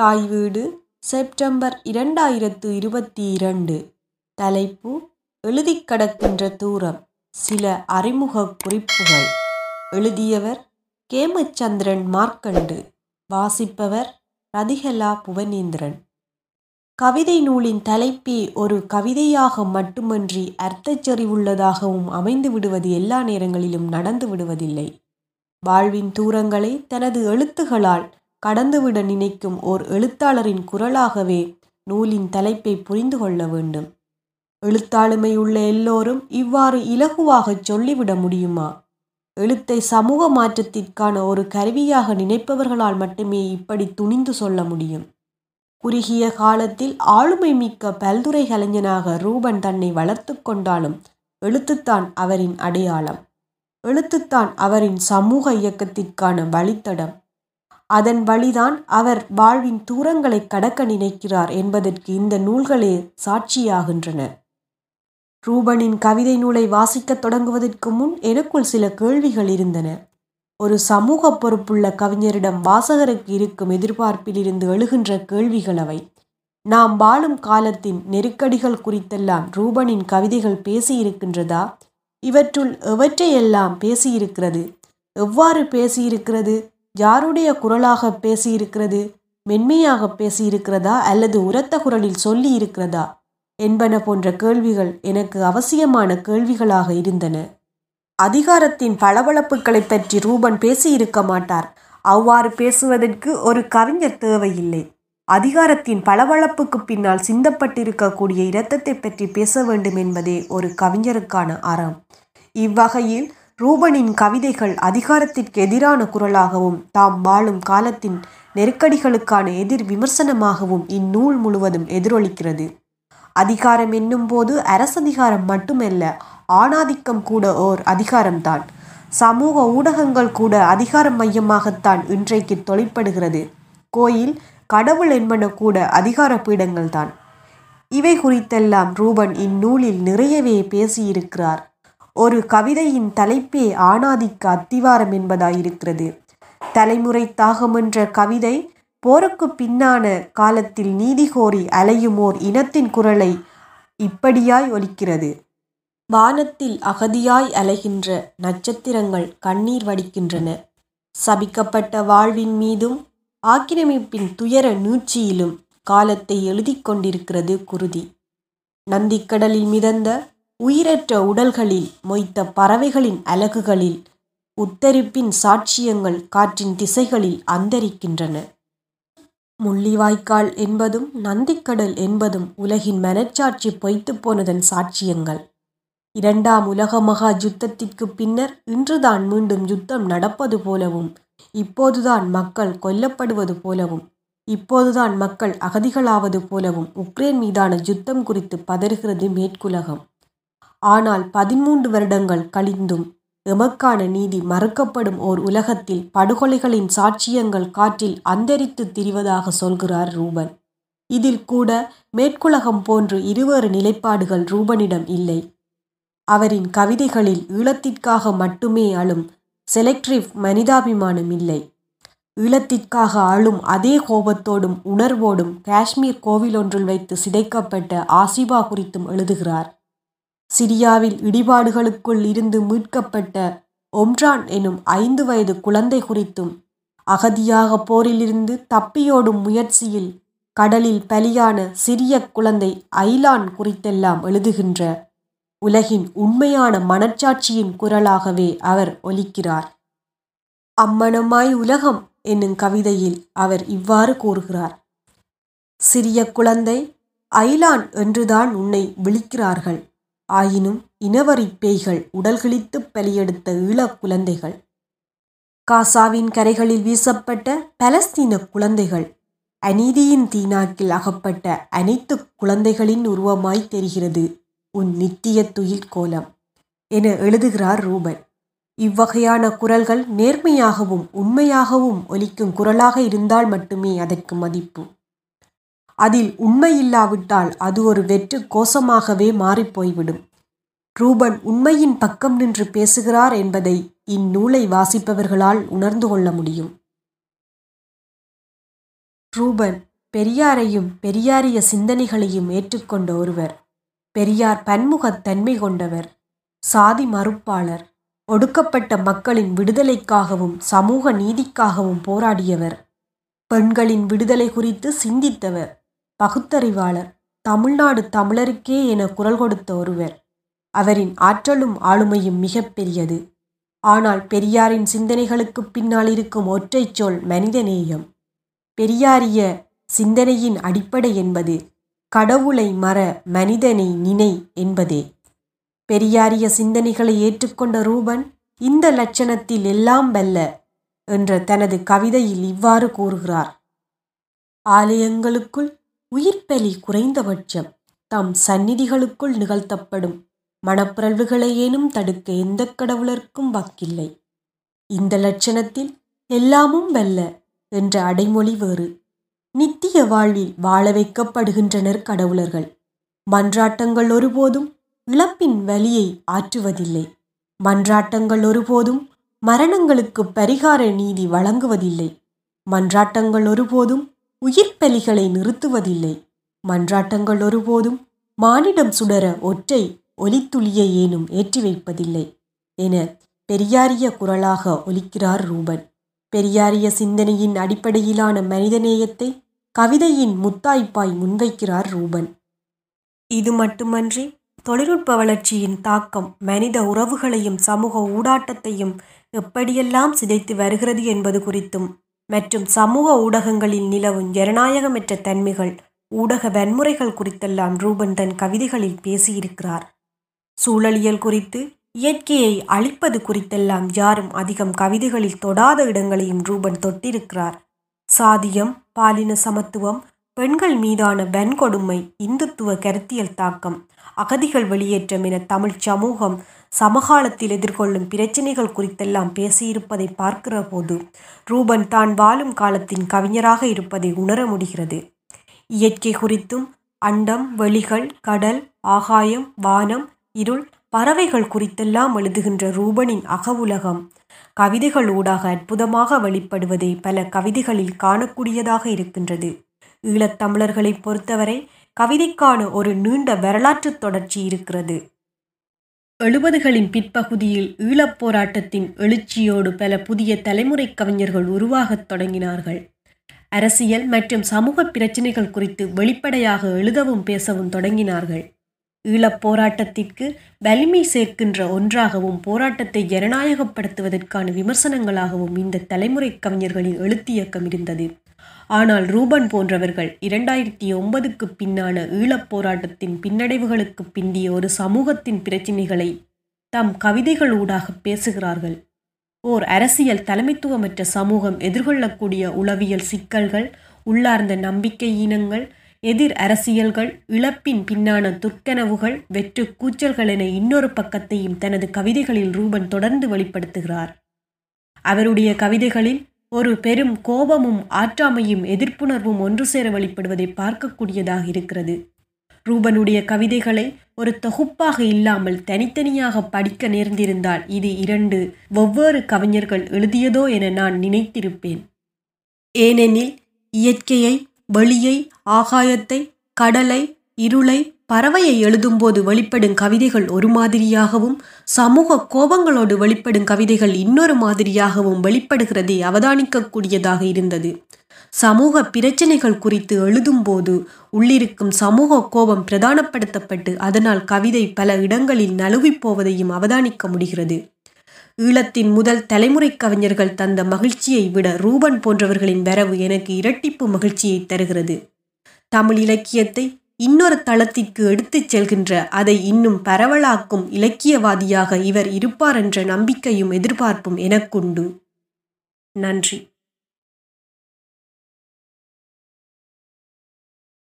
தாய் வீடு செப்டம்பர் இரண்டாயிரத்து இருபத்தி இரண்டு. தலைப்பு எழுதிக் கடக்கின்ற தூரம் சில அறிமுகக் குறிப்புகள். எழுதியவர் கேமச்சந்திரன் மார்க்கண்டு. வாசிப்பவர் ரதிகலா புவனேந்திரன். கவிதை நூலின் தலைப்பே ஒரு கவிதையாக மட்டுமன்றி அர்த்தச்செறிவுள்ளதாகவும் அமைந்து விடுவது எல்லா நேரங்களிலும் நடந்து விடுவதில்லை. வாழ்வின் தூரங்களை தனது எழுத்துகளால் கடந்துவிட நினைக்கும் ஓர் எழுத்தாளரின் குரலாகவே நூலின் தலைப்பை புரிந்து கொள்ள வேண்டும். எழுத்தாளுமை உள்ள எல்லோரும் இவ்வாறு இலகுவாகச் சொல்லிவிட முடியுமா? எழுத்தை சமூக மாற்றத்திற்கான ஒரு கருவியாக நினைப்பவர்களால் மட்டுமே இப்படி துணிந்து சொல்ல முடியும். குறுகிய காலத்தில் ஆளுமை மிக்க பல்துறை கலைஞனாக ரூபன் தன்னை வளர்த்து கொண்டாலும் எழுத்துத்தான் அவரின் அடையாளம். எழுத்துத்தான் அவரின் சமூக இயக்கத்திற்கான வழித்தடம். அதன் வழிதான் அவர் வாழ்வின் தூரங்களை கடக்க நினைக்கிறார் என்பதற்கு இந்த நூல்களே சாட்சியாகின்றன. ரூபனின் கவிதை நூலை வாசிக்கத் தொடங்குவதற்கு முன் எனக்குள் சில கேள்விகள் இருந்தன. ஒரு சமூக பொறுப்புள்ள கவிஞரிடம் வாசகருக்கு இருக்கும் எதிர்பார்ப்பிலிருந்து எழுகின்ற கேள்விகள் அவை. நாம் வாழும் காலத்தின் நெருக்கடிகள் குறித்தெல்லாம் ரூபனின் கவிதைகள் பேசியிருக்கின்றதா? இவற்றுள் எவற்றையெல்லாம் பேசியிருக்கிறது? எவ்வாறு பேசியிருக்கிறது? யாருடைய குரலாக பேசியிருக்கிறது? மென்மையாக பேசியிருக்கிறதா? அல்லது உரத்த குரலில் சொல்லி இருக்கிறதா என்பன போன்ற கேள்விகள் எனக்கு அவசியமான கேள்விகளாக இருந்தன. அதிகாரத்தின் பளபளப்புகளை பற்றி ரூபன் பேசியிருக்க மாட்டார். அவ்வாறு பேசுவதற்கு ஒரு கவிஞர் தேவையில்லை. அதிகாரத்தின் பளபளப்புக்கு பின்னால் சிந்தப்பட்டிருக்கக்கூடிய இரத்தத்தை பற்றி பேச வேண்டும் என்பதே ஒரு கவிஞருக்கான அறம். இவ்வகையில் ரூபனின் கவிதைகள் அதிகாரத்திற்கு எதிரான குரலாகவும் தாம் வாழும் காலத்தின் நெருக்கடிகளுக்கான எதிர் விமர்சனமாகவும் இந்நூல் முழுவதும் எதிரொலிக்கிறது. அதிகாரம் என்னும் போது அரசதிகாரம் மட்டுமல்ல ஆணாதிக்கம் கூட ஓர் அதிகாரம்தான். சமூக ஊடகங்கள் கூட அதிகாரம் மையமாகத்தான் இன்றைக்கு தொழிற்படுகிறது. கோயில் கடவுள் என்பன கூட அதிகார பீடங்கள் தான் இவை குறித்தெல்லாம் ரூபன் இந்நூலில் நிறையவே பேசியிருக்கிறார். ஒரு கவிதையின் தலைப்பே ஆணாதிக்க அத்திவாரம் என்பதாயிருக்கிறது. தலைமுறை தாகம் என்ற கவிதை போருக்கு பின்னான காலத்தில் நீதி கோரி அலையுமோர் இனத்தின் குரலை இப்படியாய் ஒலிக்கிறது. வானத்தில் அகதியாய் அலைகின்ற நட்சத்திரங்கள் கண்ணீர் வடிக்கின்றன. சபிக்கப்பட்ட வாழ்வின் மீதும் ஆக்கிரமிப்பின் துயர நீட்சியிலும் காலத்தை எழுதி கொண்டிருக்கிறது குருதி. நந்திக்கடலில் மிதந்த உயிரற்ற உடல்களில் மொய்த்த பறவைகளின் அலகுகளில் உத்தரிப்பின் சாட்சியங்கள் காற்றின் திசைகளில் அந்தரிக்கின்றன. முள்ளிவாய்க்கால் என்பதும் நந்திக்கடல் என்பதும் உலகின் மனச்சாட்சி பொய்த்து போனதன் சாட்சியங்கள். இரண்டாம் உலக மகா யுத்தத்திற்கு பின்னர் இன்றுதான் மீண்டும் யுத்தம் நடப்பது போலவும் இப்போதுதான் மக்கள் கொல்லப்படுவது போலவும் இப்போதுதான் மக்கள் அகதிகளாவது போலவும் உக்ரைன் மீதான யுத்தம் குறித்து பதறுகிறது மேற்குலகம். ஆனால் பதிமூன்று வருடங்கள் கழிந்தும் எமக்கான நீதி மறுக்கப்படும் ஓர் உலகத்தில் படுகொலைகளின் சாட்சியங்கள் காற்றில் அந்தரித்து திரிவதாக சொல்கிறார் ரூபன். இதில் கூட மேற்குலகம் போன்று இருவேறு நிலைப்பாடுகள் ரூபனிடம் இல்லை. அவரின் கவிதைகளில் ஈழத்திற்காக மட்டுமே அழும் செலக்டிவ் மனிதாபிமானம் இல்லை. ஈழத்திற்காக அழும் அதே கோபத்தோடும் உணர்வோடும் காஷ்மீர் கோவிலொன்றில் வைத்து சிதைக்கப்பட்ட ஆசிபா குறித்தும் எழுதுகிறார். சிரியாவில் இடிபாடுகளுக்குள் இருந்து மீட்கப்பட்ட ஒம்ரான் எனும் ஐந்து வயது குழந்தை குறித்தும் அகதியாக போரிலிருந்து தப்பியோடும் முயற்சியில் கடலில் பலியான சிறிய குழந்தை ஐலான் குறித்தெல்லாம் எழுதுகின்ற உலகின் உண்மையான மனச்சாட்சியின் குரலாகவே அவர் ஒலிக்கிறார். அம்மனமாய் உலகம் என்னும் கவிதையில் அவர் இவ்வாறு கூறுகிறார். சிறிய குழந்தை ஐலான் என்றுதான் உன்னை விழிக்கிறார்கள். ஆயினும் இனவரி பேய்கள் பலியெடுத்த ஈழக் குழந்தைகள். காசாவின் கரைகளில் வீசப்பட்ட பலஸ்தீன குழந்தைகள் அநீதியின் தீனாக்கில் அகப்பட்ட அனைத்து குழந்தைகளின் உருவமாய் தெரிகிறது உன் நித்திய துயில் கோலம் என எழுதுகிறார் ரூபன். இவ்வகையான குரல்கள் நேர்மையாகவும் உண்மையாகவும் ஒலிக்கும் குரலாக இருந்தால் மட்டுமே அதற்கு மதிப்பு. அதில் உண்மை இல்லாவிட்டால் அது ஒரு வெற்று கோஷமாகவே மாறிப்போய்விடும். ரூபன் உண்மையின் பக்கம் நின்று பேசுகிறார் என்பதை இந்நூலை வாசிப்பவர்களால் உணர்ந்து கொள்ள முடியும். ரூபன் பெரியாரையும் பெரியாரிய சிந்தனைகளையும் ஏற்றுக்கொண்ட ஒருவர் பெரியார் பன்முகத் தன்மை கொண்டவர் சாதி மறுப்பாளர் ஒடுக்கப்பட்ட மக்களின் விடுதலைக்காகவும் சமூக நீதிக்காகவும் போராடியவர் பெண்களின் விடுதலை குறித்து சிந்தித்தவர் பகுத்தறிவாளர். தமிழ்நாடு தமிழருக்கே என குரல் கொடுத்த ஒருவர். அவரின் ஆற்றலும் ஆளுமையும் மிகப்பெரியது ஆனால் பெரியாரின் சிந்தனைகளுக்கு பின்னால் இருக்கும் ஒற்றைச் சொல் மனிதநேயம். பெரியாரிய சிந்தனையின் அடிப்படை என்பது கடவுளை மற மனிதனை நினை என்பதே. பெரியாரிய சிந்தனைகளை ஏற்றுக்கொண்ட ரூபன் இந்த லட்சணத்தில் எல்லாம் வெல்ல என்ற தனது கவிதையில் இவ்வாறு கூறுகிறார். ஆலயங்களுக்குள் உயிர்ப்பலி குறைந்தபட்சம் தம் சந்நிதிகளுக்குள் நிகழ்த்தப்படும். மனப்பிறழ்வுகளையேனும் தடுக்க எந்த கடவுளர்க்கும் வாக்கில்லை. இந்த லட்சணத்தில் எல்லாமும் வெல்ல என்ற அடைமொழி வேறு. நித்திய வாழ்வில் வாழ வைக்கப்படுகின்றனர் கடவுளர்கள். மன்றாட்டங்கள் ஒருபோதும் இழப்பின் வலியை ஆற்றுவதில்லை. மன்றாட்டங்கள் ஒருபோதும் மரணங்களுக்கு பரிகார நீதி வழங்குவதில்லை. மன்றாட்டங்கள் ஒருபோதும் உயிர் பலிகளை நிறுத்துவதில்லை. மன்றாட்டங்கள் ஒருபோதும் மானிடம் சுடர ஒற்றை ஒலித்துளியை ஏனும் ஏற்றி வைப்பதில்லை. என பெரியாரிய குரலாக ஒலிக்கிறார் ரூபன். பெரியாரிய சிந்தனையின் அடிப்படையிலான மனிதநேயத்தை கவிதையின் முத்தாய்ப்பாய் முன்வைக்கிறார் ரூபன். இது மட்டுமன்றி தொழில்நுட்ப வளர்ச்சியின் தாக்கம் மனித உறவுகளையும் சமூக ஊடாட்டத்தையும் எப்படியெல்லாம் சிதைத்து வருகிறது என்பது குறித்தும் மற்றும் சமூக ஊடகங்களில் நிலவும் ஜனநாயகமற்ற தன்மைகள் ஊடக வன்முறைகள் குறித்தெல்லாம் ரூபன் தன் கவிதைகளில் பேசியிருக்கிறார். சூழலியல் குறித்து இயற்கையை அழிப்பது குறித்தெல்லாம் யாரும் அதிகம் கவிதைகளில் தொடாத இடங்களையும் ரூபன் தொட்டிருக்கிறார். சாதியம் பாலின சமத்துவம் பெண்கள் மீதான வன்கொடுமை இந்துத்துவ கருத்தியல் தாக்கம் அகதிகள் வெளியேற்றம் என தமிழ் சமூகம் சமகாலத்தில் எதிர்கொள்ளும் பிரச்சனைகள் குறித்தெல்லாம் பேசியிருப்பதை பார்க்கிற போது ரூபன் தான் வாழும் காலத்தின் கவிஞராக இருப்பதை உணர முடிகிறது. இயற்கை குறித்தும் அண்டம் வெளிகள் கடல் ஆகாயம் வானம் இருள் பறவைகள் குறித்தெல்லாம் எழுதுகின்ற ரூபனின் அகவுலகம் கவிதைகள் ஊடாக அற்புதமாக வெளிப்படுவதை பல கவிதைகளில் காணக்கூடியதாக இருக்கின்றது. ஈழத்தமிழர்களை பொறுத்தவரை கவிதைக்கான ஒரு நீண்ட வரலாற்று தொடர்ச்சி இருக்கிறது. எழுபதுகளின் பிற்பகுதியில் ஈழப் போராட்டத்தின் எழுச்சியோடு பல புதிய தலைமுறை கவிஞர்கள் உருவாகத் தொடங்கினார்கள். அரசியல் மற்றும் சமூக பிரச்சினைகள் குறித்து வெளிப்படையாக எழுதவும் பேசவும் தொடங்கினார்கள். ஈழப் போராட்டத்திற்கு வலிமை சேர்க்கின்ற ஒன்றாகவும் போராட்டத்தை ஜனநாயகப்படுத்துவதற்கான விமர்சனங்களாகவும் இந்த தலைமுறை கவிஞர்களின் எழுத்தியக்கம் இருந்தது. ஆனால் ரூபன் போன்றவர்கள் இரண்டாயிரத்தி ஒன்பதுக்கு பின்னான ஈழப் போராட்டத்தின் பின்னடைவுகளுக்கு பிந்திய ஒரு சமூகத்தின் பிரச்சினைகளை தம் கவிதைகள் ஊடாக பேசுகிறார்கள். ஓர் அரசியல் தலைமைத்துவமற்ற சமூகம் எதிர்கொள்ளக்கூடிய உளவியல் சிக்கல்கள் உள்ளார்ந்த நம்பிக்கை இனங்கள் எதிர் அரசியல்கள் இழப்பின் பின்னான துர்க்கனவுகள் வெற்று கூச்சல்கள் என இன்னொரு பக்கத்தையும் தனது கவிதைகளில் ரூபன் தொடர்ந்து வெளிப்படுத்துகிறார். அவருடைய கவிதைகளில் ஒரு பெரும் கோபமும் ஆற்றாமையும் எதிர்ப்புணர்வும் ஒன்று சேர வழிபடுவதை பார்க்கக்கூடியதாக இருக்கிறது. ரூபனுடைய கவிதைகளை ஒரு தொகுப்பாக இல்லாமல் தனித்தனியாக படிக்க நேர்ந்திருந்தால் இது இரண்டு வெவ்வேறு கவிஞர்கள் எழுதியதோ என நான் நினைத்திருப்பேன். ஏனெனில் இயற்கையை வெளியை ஆகாயத்தை கடலை இருளை பறவையை எழுதும்போது வெளிப்படும் கவிதைகள் ஒரு மாதிரியாகவும் சமூக கோபங்களோடு வெளிப்படும் கவிதைகள் இன்னொரு மாதிரியாகவும் வெளிப்படுகிறதை அவதானிக்கக்கூடியதாக இருந்தது. சமூக பிரச்சனைகள் குறித்து எழுதும்போது உள்ளிருக்கும் சமூக கோபம் பிரதானப்படுத்தப்பட்டு அதனால் கவிதை பல இடங்களில் நழுவி போவதையும் அவதானிக்க முடிகிறது. ஈழத்தின் முதல் தலைமுறை கவிஞர்கள் தந்த மகிழ்ச்சியை விட ரூபன் போன்றவர்களின் வரவு எனக்கு இரட்டிப்பு மகிழ்ச்சியை தருகிறது. தமிழ் இலக்கியத்தை இன்னொரு தளத்திற்கு எடுத்துச் செல்கின்ற அதை இன்னும் பரவலாக்கும் இலக்கியவாதியாக இவர் இருப்பார் என்ற நம்பிக்கையும் எதிர்பார்ப்பும் எனக்குண்டு. நன்றி.